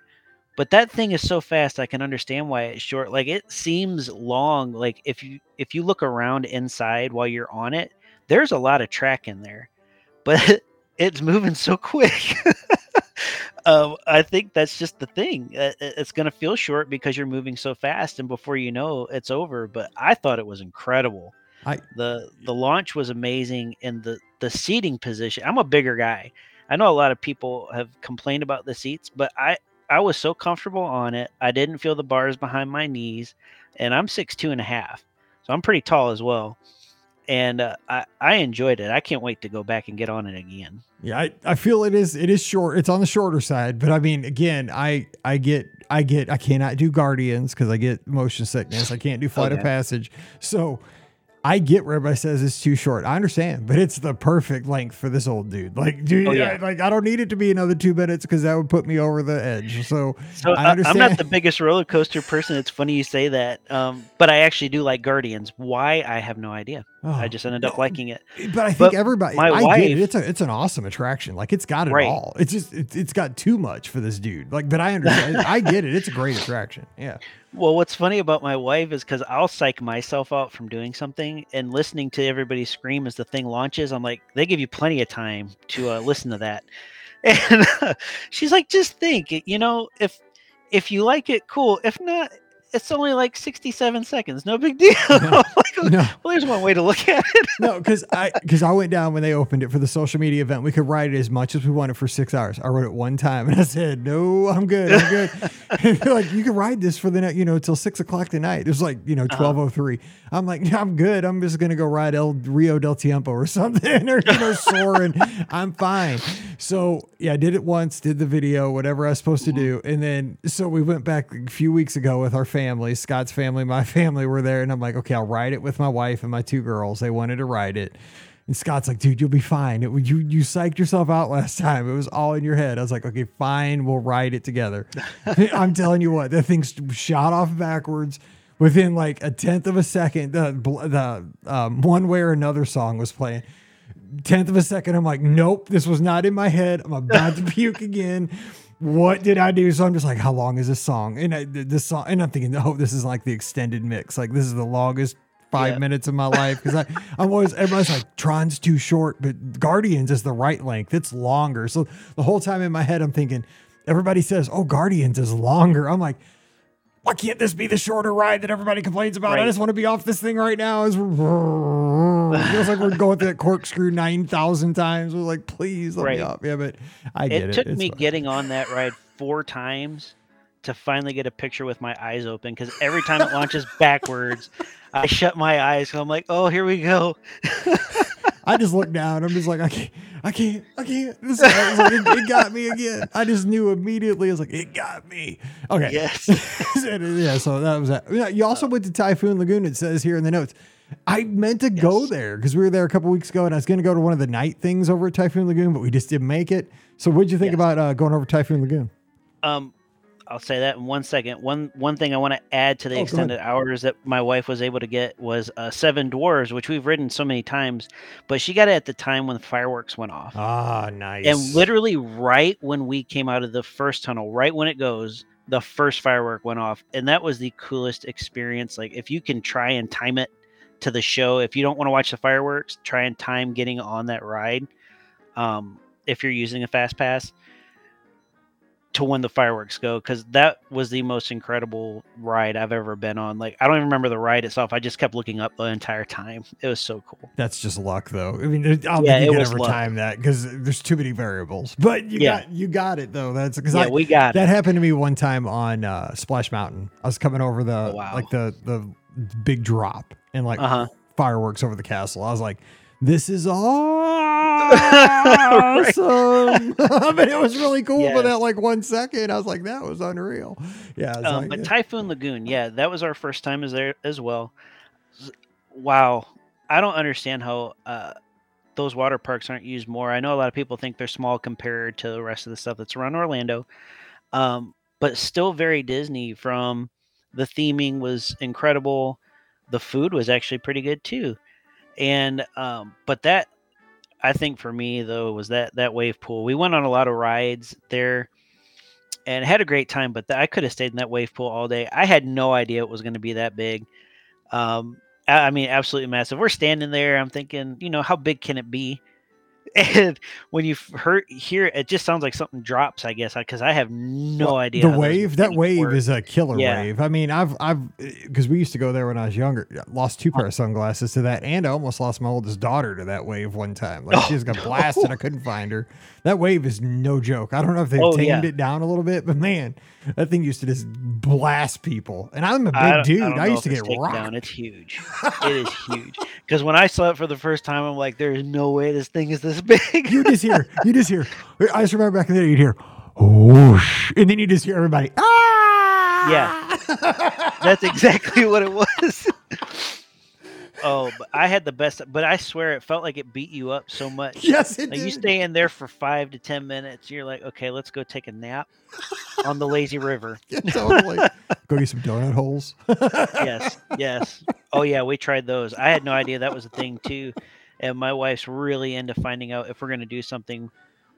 but that thing is so fast. I can understand why it's short. Like it seems long. Like if you if you look around inside while you're on it, there's a lot of track in there, <laughs> but it's moving so quick. <laughs> um, I think that's just the thing. Uh, It's going to feel short because you're moving so fast, and before you know, it's over. But I thought it was incredible. I- the The launch was amazing, and the the seating position. I'm a bigger guy. I know a lot of people have complained about the seats, but I I was so comfortable on it. I didn't feel the bars behind my knees, and I'm six two and a half, so I'm pretty tall as well. And uh, I I enjoyed it. I can't wait to go back and get on it again. Yeah, I, I feel it is it is short. It's on the shorter side, but I mean, again, I I get I get I cannot do Guardians because I get motion sickness. I can't do <laughs> Flight of Passage, so I get where everybody says it's too short. I understand, but it's the perfect length for this old dude. Like, dude, Oh, yeah. I, like I don't need it to be another two minutes because that would put me over the edge. So So I. I'm not the biggest roller coaster person. It's funny you say that, um, but I actually do like Guardians. Why I have no idea. I Oh, just ended up liking it. <laughs> But I think But everybody, my I get it. wife- It's a, it's an awesome attraction. Like it's got it Right. all. It's just, it's, it's got too much for this dude. Like, but I understand. I get it. It's a great attraction. Yeah. <laughs> Well, what's funny about my wife is because I'll psych myself out from doing something and listening to everybody scream as the thing launches. I'm like, they give you plenty of time to uh, listen to that, <laughs> and uh, she's like, just think, you know, if if you like it, cool. If not, it's only like 67 seconds. No big deal. <laughs> No. <laughs> Like, No. well, there's one way to look at it. No, because <laughs> I because I went down when they opened it for the social media event. We could ride it as much as we wanted for six hours. I rode it one time and I said, "No, I'm good. I'm good." like, "You can ride this for the night, you know, till six o'clock tonight." It was like you know uh-huh. twelve oh three. I'm like, "Yeah, "I'm good. I'm just gonna go ride El Rio del Tiempo or something, or you know, Soarin'. I'm fine." So yeah, I did it once, did the video, whatever I was supposed to mm-hmm. do, and then so we went back a few weeks ago with our family, Scott's family, my <laughs> family were there, and I'm like, "Okay, I'll ride it with my wife and my two girls. They wanted to ride it." And Scott's like, dude, you'll be fine. It, you you psyched yourself out last time. It was all in your head. I was like, okay, fine, we'll ride it together. <laughs> <laughs> I'm telling you what, that thing shot off backwards within like a tenth of a second. The the um, one way or another song was playing. Tenth of a second, I'm like, nope, this was not in my head. I'm about to puke again. What did I do? So I'm just like, how long is this song? And I, this song, and I'm thinking, oh, this is like the extended mix. Like this is the longest five Yeah. minutes of my <laughs> life because I I'm always everybody's like Tron's too short, but Guardians is the right length. It's longer. So the whole time in my head I'm thinking, everybody says, oh Guardians is longer. I'm like, why can't this be the shorter ride that everybody complains about? I just want to be off this thing right now. <laughs> It feels like we're going through that corkscrew nine thousand times. We're like, please let Right. me off. Yeah, but I get it. it took It's me fine. getting on that ride four times to finally get a picture with my eyes open because every time it launches <laughs> backwards, I shut my eyes. So I'm like, oh, here we go. <laughs> I just looked down. I'm just like, I can't, I can't, I can't. This I like, it, it got me again. I just knew immediately. I was like, it got me. Okay. Yes. yeah. So that was that. You also uh, went to Typhoon Lagoon. It says here in the notes. I meant to go there because we were there a couple weeks ago, and I was going to go to one of the night things over at Typhoon Lagoon, but we just didn't make it. So, what'd you think Yes. about uh, going over Typhoon Lagoon? Um, I'll say that in one second. One one thing I want to add to the Oh, extended hours that my wife was able to get was uh, Seven Dwarves, which we've ridden so many times, but she got it at the time when the fireworks went off. Ah, nice. And literally right when we came out of the first tunnel, right when it goes, the first firework went off. And that was the coolest experience. Like if you can try and time it to the show, if you don't want to watch the fireworks, try and time getting on that ride. Um, if you're using a fast pass. to when the fireworks go because that was the most incredible ride I've ever been on. Like I don't even remember the ride itself. I just kept looking up the entire time. It was so cool. That's just luck, though. I mean, I don't Yeah, think you can ever luck. time that because there's too many variables. But you Yeah. got you got it though. That's because Yeah, we got it. that happened to me one time on uh, Splash Mountain. I was coming over the Oh, wow. like the the big drop and like Uh huh. fireworks over the castle. I was like, this is <laughs> awesome. <laughs> but it was really cool for Yes. that like one second. I was like, that was unreal. Yeah. it's Um, like, but Typhoon Lagoon, yeah, that was our first time as there as well. Wow, I don't understand how uh, those water parks aren't used more. I know a lot of people think they're small compared to the rest of the stuff that's around Orlando, um, but still very Disney. From the theming was incredible, the food was actually pretty good too, and um, but that I think for me though was that that wave pool. We went on a lot of rides there and had a great time. But th- I could have stayed in that wave pool all day. I had no idea it was going to be that big. Um, I, I mean, absolutely massive. We're standing there. I'm thinking, you know, how big can it be? And when you heard hear it, it just sounds like something drops. I guess because I have no Well, idea. The wave, that wave work. is a killer Yeah. wave. I mean, I've, I've, eh, because we used to go there when I was younger. Lost two uh-huh. pair of sunglasses to that, and I almost lost my oldest daughter to that wave one time. Like she Oh, just got <laughs> blasted. And I couldn't find her. That wave is no joke. I don't know if they've Oh, tamed yeah. it down a little bit, but man, that thing used to just blast people. And I'm a big I dude. don't I, used to get rocked. down. It's huge. it is <laughs> huge. Because when I saw it for the first time, I'm like, "There's no way this thing is this big." you just hear, you just hear. I just remember back in the day, you'd hear, whoosh, and then you just hear everybody, ah, Yeah. That's exactly what it was. oh, but I had the best. But I swear, it felt like it beat you up so much. yes, it Like you stay in there for five to ten minutes. You're like, okay, let's go take a nap on the lazy river. <laughs> Yeah, totally. Go get some donut holes. Yes, yes. Oh yeah, we tried those. I had no idea that was a thing too. And my wife's really into finding out if we're gonna do something.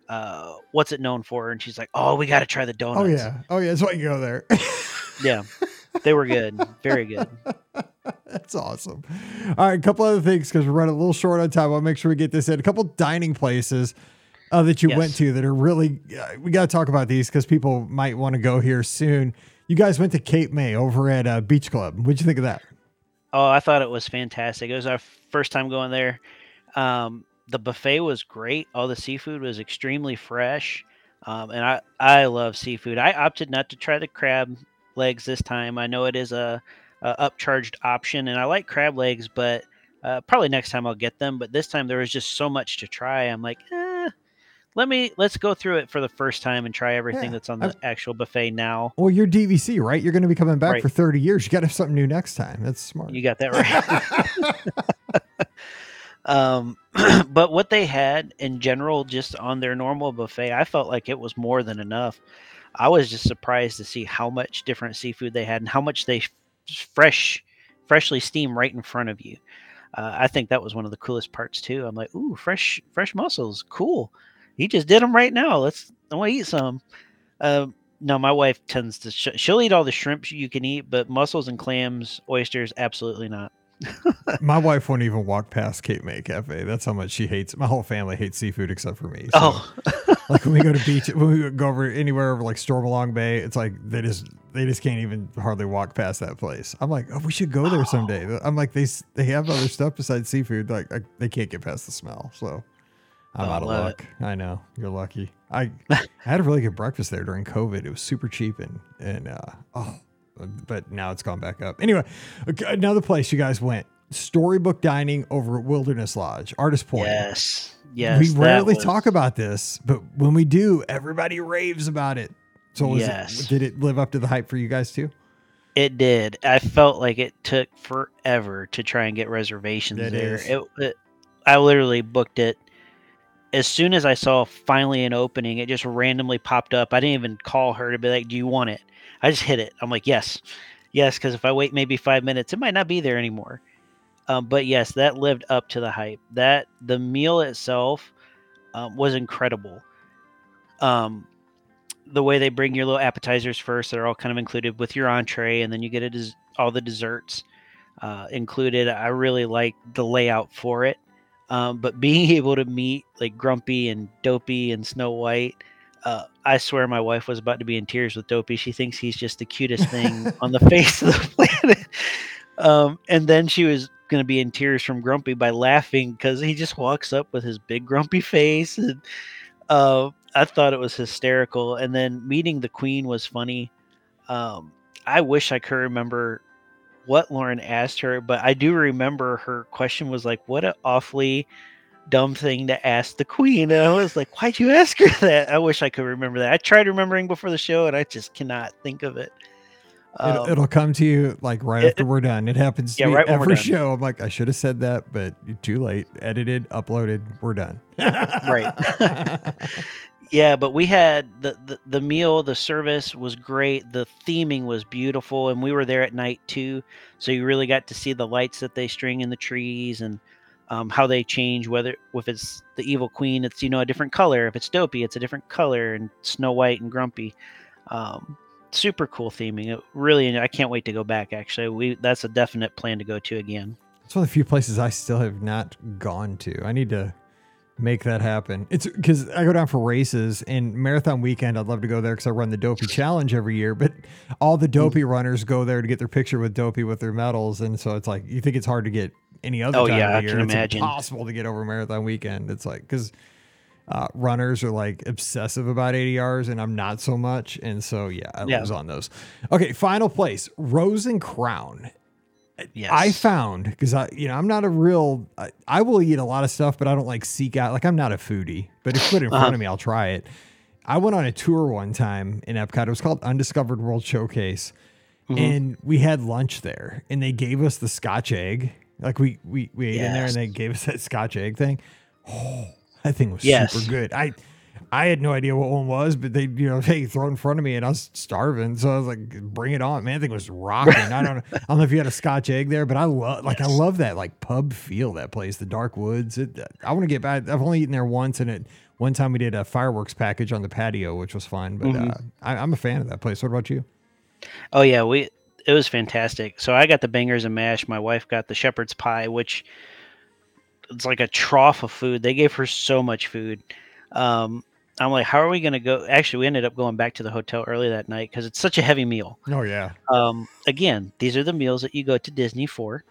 Uh, what's it known for? And she's like, oh, we got to try the donuts. Oh yeah, oh yeah. That's why you go there. <laughs> yeah. They were good, very good. <laughs> That's awesome. All right, a couple other things because we're running a little short on time. I'll make sure we get this in. A couple dining places uh, that you went to that are really. Uh, we got to talk about these because people might want to go here soon. You guys went to Cape May over at uh, Beach Club. What'd you think of that? Oh, I thought it was fantastic. It was our first time going there. Um, the buffet was great. All the seafood was extremely fresh, um, and I I love seafood. I opted not to try the crab legs this time. I know it is a, a upcharged option, and I like crab legs, but uh, probably next time I'll get them. But this time there was just so much to try. I'm like, eh, let me let's go through it for the first time and try everything Yeah, that's on the I've- actual buffet now. Well, you're DVC, right? You're going to be coming back Right. for 30 years. You got to have something new next time. That's smart. You got that right. <laughs> <laughs> um, <clears throat> but what they had in general, just on their normal buffet, I felt like it was more than enough. I was just surprised to see how much different seafood they had and how much they fresh, freshly steam right in front of you. Uh, I think that was one of the coolest parts too. I'm like, ooh, fresh, fresh mussels, cool. He just did them right now. Let's, I want to eat some. Um, no, my wife tends to. Sh- she'll eat all the shrimp you can eat, but mussels and clams, oysters, absolutely not. My wife won't even walk past Cape May Cafe. That's how much she hates. My whole family hates seafood except for me. So, Oh, <laughs> like when we go to beach, when we go over anywhere over like Stormalong Bay, it's like they just they just can't even hardly walk past that place. I'm like, oh, we should go there someday. I'm like, they they have other stuff besides seafood. Like I, they can't get past the smell. So I'm Oh, out of luck. I know you're lucky. I <laughs> I had a really good breakfast there during COVID. It was super cheap and and uh, oh, but now it's gone back up. Anyway, another place you guys went. Storybook dining over at Wilderness Lodge, Artist Point. yes, yes. we rarely was- talk about this, but when we do, everybody raves about it. So Yes. it, did it live up to the hype for you guys too? It did. I felt like it took forever to try and get reservations It there. It, it, I literally booked it as soon as I saw finally an opening. It just randomly popped up. I didn't even call her to be like, "Do you want it?" I just hit it. I'm like, "Yes, yes," because if I wait maybe five minutes, it might not be there anymore. Um, but yes, that lived up to the hype. That the meal itself um, was incredible. Um, the way they bring your little appetizers first, they're all kind of included with your entree, and then you get des- all the desserts uh, included. I really like the layout for it. Um, but <laughs> being able to meet like Grumpy and Dopey and Snow White, Uh, I swear my wife was about to be in tears with Dopey. She thinks he's just the cutest thing <laughs> on the face of the <laughs> planet. Um, and then she was going to be in tears from Grumpy by laughing because he just walks up with his big grumpy face. And uh, I thought it was hysterical. And then meeting the Queen was funny. Um, I wish I could remember what Lauren asked her, but I do remember her question was like, "What an awfully dumb thing to ask the queen. And I was like, why'd you ask her that? I wish I could remember that. I tried remembering before the show and I just cannot think of it. Um, it'll, it'll, come to you like right it, after we're done. It happens to yeah, right every show. I'm like, I should have said that, but too late. Edited, uploaded, we're done. right. <laughs> yeah, but we had the, the the meal, the service was great. The theming was beautiful, and we were there at night too. So you really got to see the lights that they string in the trees and um, how they change whether if it's the evil queen it's you know a different color. If it's dopey it's a different color and snow white and grumpy. Um, super cool theming. It really i can't wait to go back actually. We that's a definite plan to go to again. It's one of the few places i still have not gone to. I need to make that happen. It's because i go down for races and marathon weekend i'd love to go there because i run the dopey challenge every year but all the dopey runners go there to get their picture with dopey with their medals and so it's like you think it's hard to get any other oh, time yeah, of year. it's imagine. impossible to get over marathon weekend. It's like because uh, runners are like obsessive about ADRs, and I'm not so much. And so yeah, I yeah. was on those. Okay, final place, Rose and Crown. Yes. I found because I, you know, I'm not a real. I, I, will eat a lot of stuff, but I don't like seek out. Like I'm not a foodie, but if put in uh-huh. front of me, I'll try it. I went on a tour one time in Epcot. It was called Undiscovered World Showcase, mm-hmm. and we had lunch there, and they gave us the Scotch egg like we we we ate yes. in there and they gave us that Scotch egg thing. Oh, that thing was yes. super good. I I had no idea what one was, but they you know <laughs> hey throw it in front of me and I was starving, so I was like bring it on, man. I think it was rocking. I don't know, I don't know if you had a Scotch egg there, but I love like yes. I love that like pub feel that place, the dark woods. It, I want to get back. I've only eaten there once, and it one time we did a fireworks package on the patio, which was fun. But mm-hmm. uh, I, I'm a fan of that place. What about you? Oh yeah, we it was fantastic. So I got the bangers and mash. My wife got the shepherd's pie, which it's like a trough of food. They gave her so much food. Um, I'm like, how are we going to go? Actually, we ended up going back to the hotel early that night because it's such a heavy meal. Oh yeah. Um, again, these are the meals that you go to Disney for.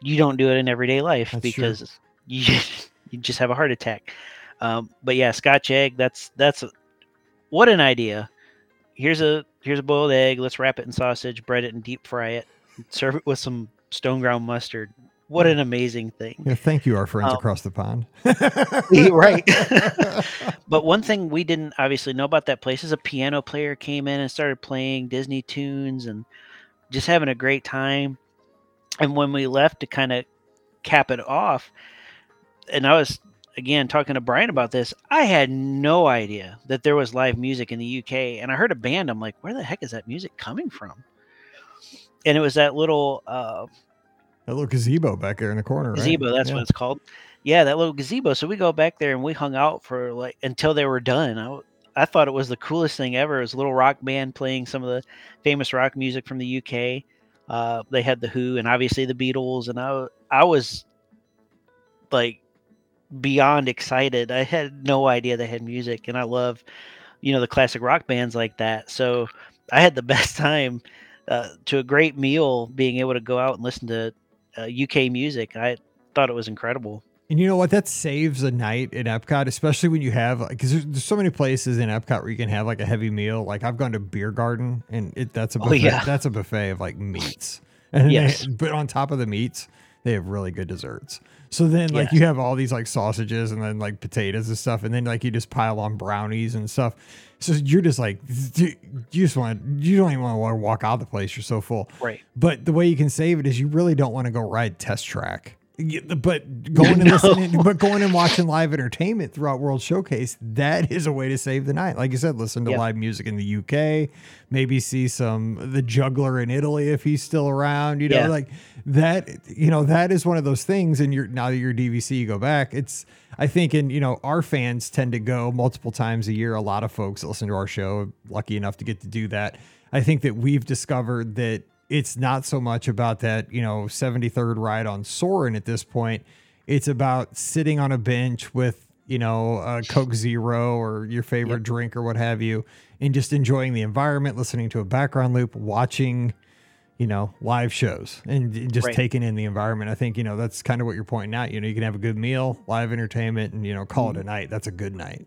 You don't do it in everyday life that's because true. <laughs> you you just have a heart attack. Um, but yeah, Scotch egg. That's that's what an idea. Here's a here's a boiled egg. Let's wrap it in sausage, bread it, and deep fry it. Serve it with some stone ground mustard. What an amazing thing! Yeah, thank you, our friends um, across the pond. <laughs> <laughs> <laughs> right. but one thing we didn't obviously know about that place is a piano player came in and started playing Disney tunes and just having a great time. And when we left to kind of cap it off, and I was again talking to Brian about this, I had no idea that there was live music in the UK. And I heard a band. I'm like, where the heck is that music coming from? And it was that little uh, that little gazebo back there in the corner. Gazebo, right? that's yeah. what it's called. Yeah, that little gazebo. So we go back there and we hung out for like until they were done. I, I thought it was the coolest thing ever. It was a little rock band playing some of the famous rock music from the UK. Uh, they had the Who and obviously the Beatles, and I I was like beyond excited. I had no idea they had music, and I love, you know, the classic rock bands like that. So I had the <laughs> best time uh, to a great meal, being able to go out and listen to uh, UK music. I thought it was incredible. And you know what? That saves a night in Epcot, especially when you have because there's, there's, so many places in Epcot where you can have like a heavy meal. Like I've gone to Beer Garden, and it, that's a oh, buffet, oh, yeah. that's a buffet of like meats. <laughs> And yes. They, but on top of the meats, they have really good desserts. So then like you have all these like sausages and then like potatoes and stuff, and then like you just pile on brownies and stuff. So you're just like you just want you don't even want to walk out of the place. You're so full. Right. But the way you can save it is you really don't want to go ride test track. But going and <laughs> no. listening, but going and watching live entertainment throughout World Showcase, that is a way to save the night. Like you said, listen to yep. live music in the UK, maybe see some the juggler in Italy if he's still around. You know, yeah. like that. You know, that is one of those things. And you're now that you're DVC, you go back. It's I think, and you know, our fans tend to go multiple times a year. A lot of folks listen to our show, lucky enough to get to do that. I think that we've discovered that it's not so much about that, you know, 73rd ride on Soarin' at this point. It's about sitting on a bench with you know, a Coke Zero or your favorite Yep. drink or what have you, and just enjoying the environment, listening to a background loop, watching, you know, live shows and just Right. taking in the environment. I think, you know, that's kind of what you're pointing out. You know, you can have a good meal, live entertainment, and, you know, call Mm-hmm. it a night. That's a good night.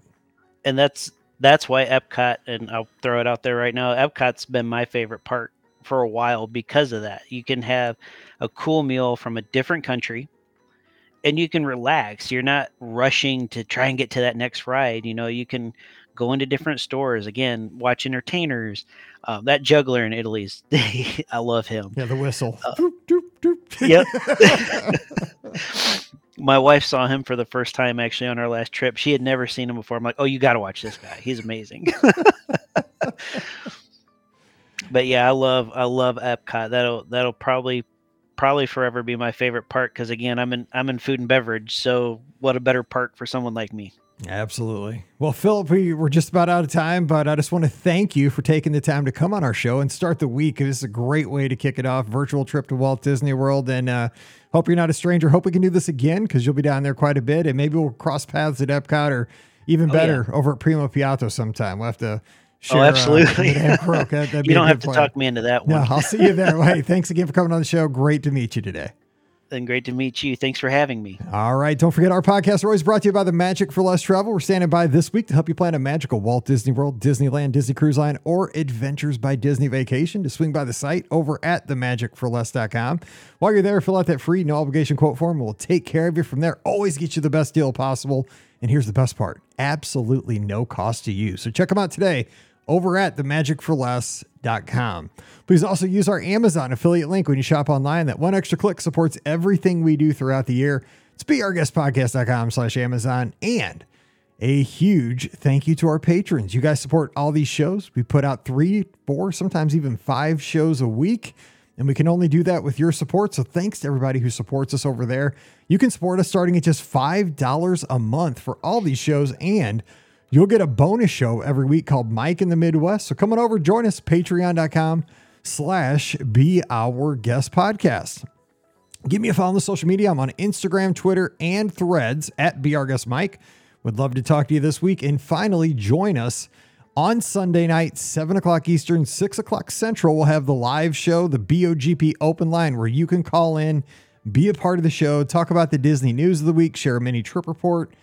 and that's that's why Epcot and I'll throw it out there right now. Epcot's been my favorite park for a while because of that. You can have a cool meal from a different country and you can relax. You're not rushing to try and get to that next ride. You know, you can go into different stores again, watch entertainers. Uh, that juggler in Italy's, <laughs> I love him. Yeah, the whistle. Uh, Doop, doop, doop. Yep. <laughs> <laughs> My wife saw him for the first time actually on our last trip. She had never seen him before. I'm like, oh, you got to watch this guy. He's amazing. But yeah, I love I love Epcot. That'll that'll probably probably forever be my favorite park because again, I'm in I'm in food and beverage. So what a better park for someone like me. Absolutely. Well, Phillip, we, we're just about out of time, but I just want to thank you for taking the time to come on our show and start the week. This is a great way to kick it off. Virtual trip to Walt Disney World. And uh, hope you're not a stranger. Hope we can do this again because you'll be down there quite a bit. And maybe we'll cross paths at Epcot or even Oh, yeah. better over at Primo Piatto sometime. We'll have to share. oh, absolutely. Uh, Croak. That, that'd <laughs> be you don't have to plan. talk me into that one. No. I'll see you there. <laughs> Hey, thanks again for coming on the show. Great to meet you today. And great to meet you. Thanks for having me. All right. Don't forget our podcast are always brought to you by the Magic for Less Travel. We're standing by this week to help you plan a magical Walt Disney World, Disneyland, Disney Cruise Line, or Adventures by Disney vacation. To swing by the site over at themagicforless.com. While you're there, fill out that free no obligation quote form. We'll take care of you from there. Always get you the best deal possible. And here's the best part absolutely no cost to you. So check them out today over at themagicforless.com. Please also use our Amazon affiliate link when you shop online. That one extra click supports everything we do throughout the year. It's beourguestpodcast.com slash Amazon. And a huge thank you to our patrons. You guys support all these shows. We put out three, four, sometimes even five shows a week. And we can only do that with your support. So thanks to everybody who supports us over there. You can support us starting at just $5 a month for all these shows. And you'll get a bonus show every week called Mike in the Midwest. So come on over, join us, patreon.com slash be our guest podcast. Give me a follow on the social media. I'm on Instagram, Twitter, and threads at Be Mike. Would love to talk to you this week. And finally, join us on Sunday night, 7 o'clock Eastern, 6 o'clock Central. We'll have the live show, the BOGP open line, where you can call in, be a part of the show, talk about the Disney news of the week, share a mini trip report.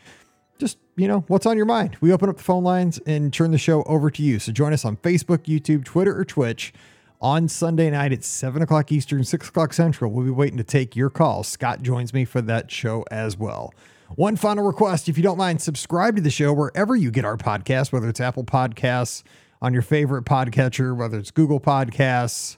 Just, you know, what's on your mind? We open up the phone lines and turn the show over to you. So join us on Facebook, YouTube, Twitter, or Twitch on Sunday night at 7 o'clock Eastern, 6 o'clock Central. We'll be waiting to take your calls. Scott joins me for that show as well. One final request if you don't mind, subscribe to the show wherever you get our podcast, whether it's Apple Podcasts, on your favorite podcatcher, whether it's Google Podcasts.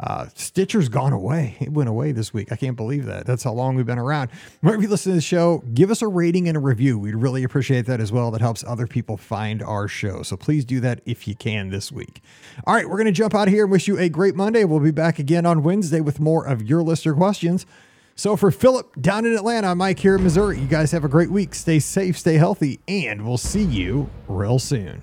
Uh, Stitcher's gone away. It went away this week. I can't believe that. That's how long we've been around. Wherever you listen to the show, give us a rating and a review. We'd really appreciate that as well. That helps other people find our show. So please do that if you can this week. All right, we're going to jump out of here and wish you a great Monday. We'll be back again on Wednesday with more of your listener questions. So for Phillip down in Atlanta, Mike here in Missouri. You guys have a great week. Stay safe, stay healthy, and we'll see you real soon.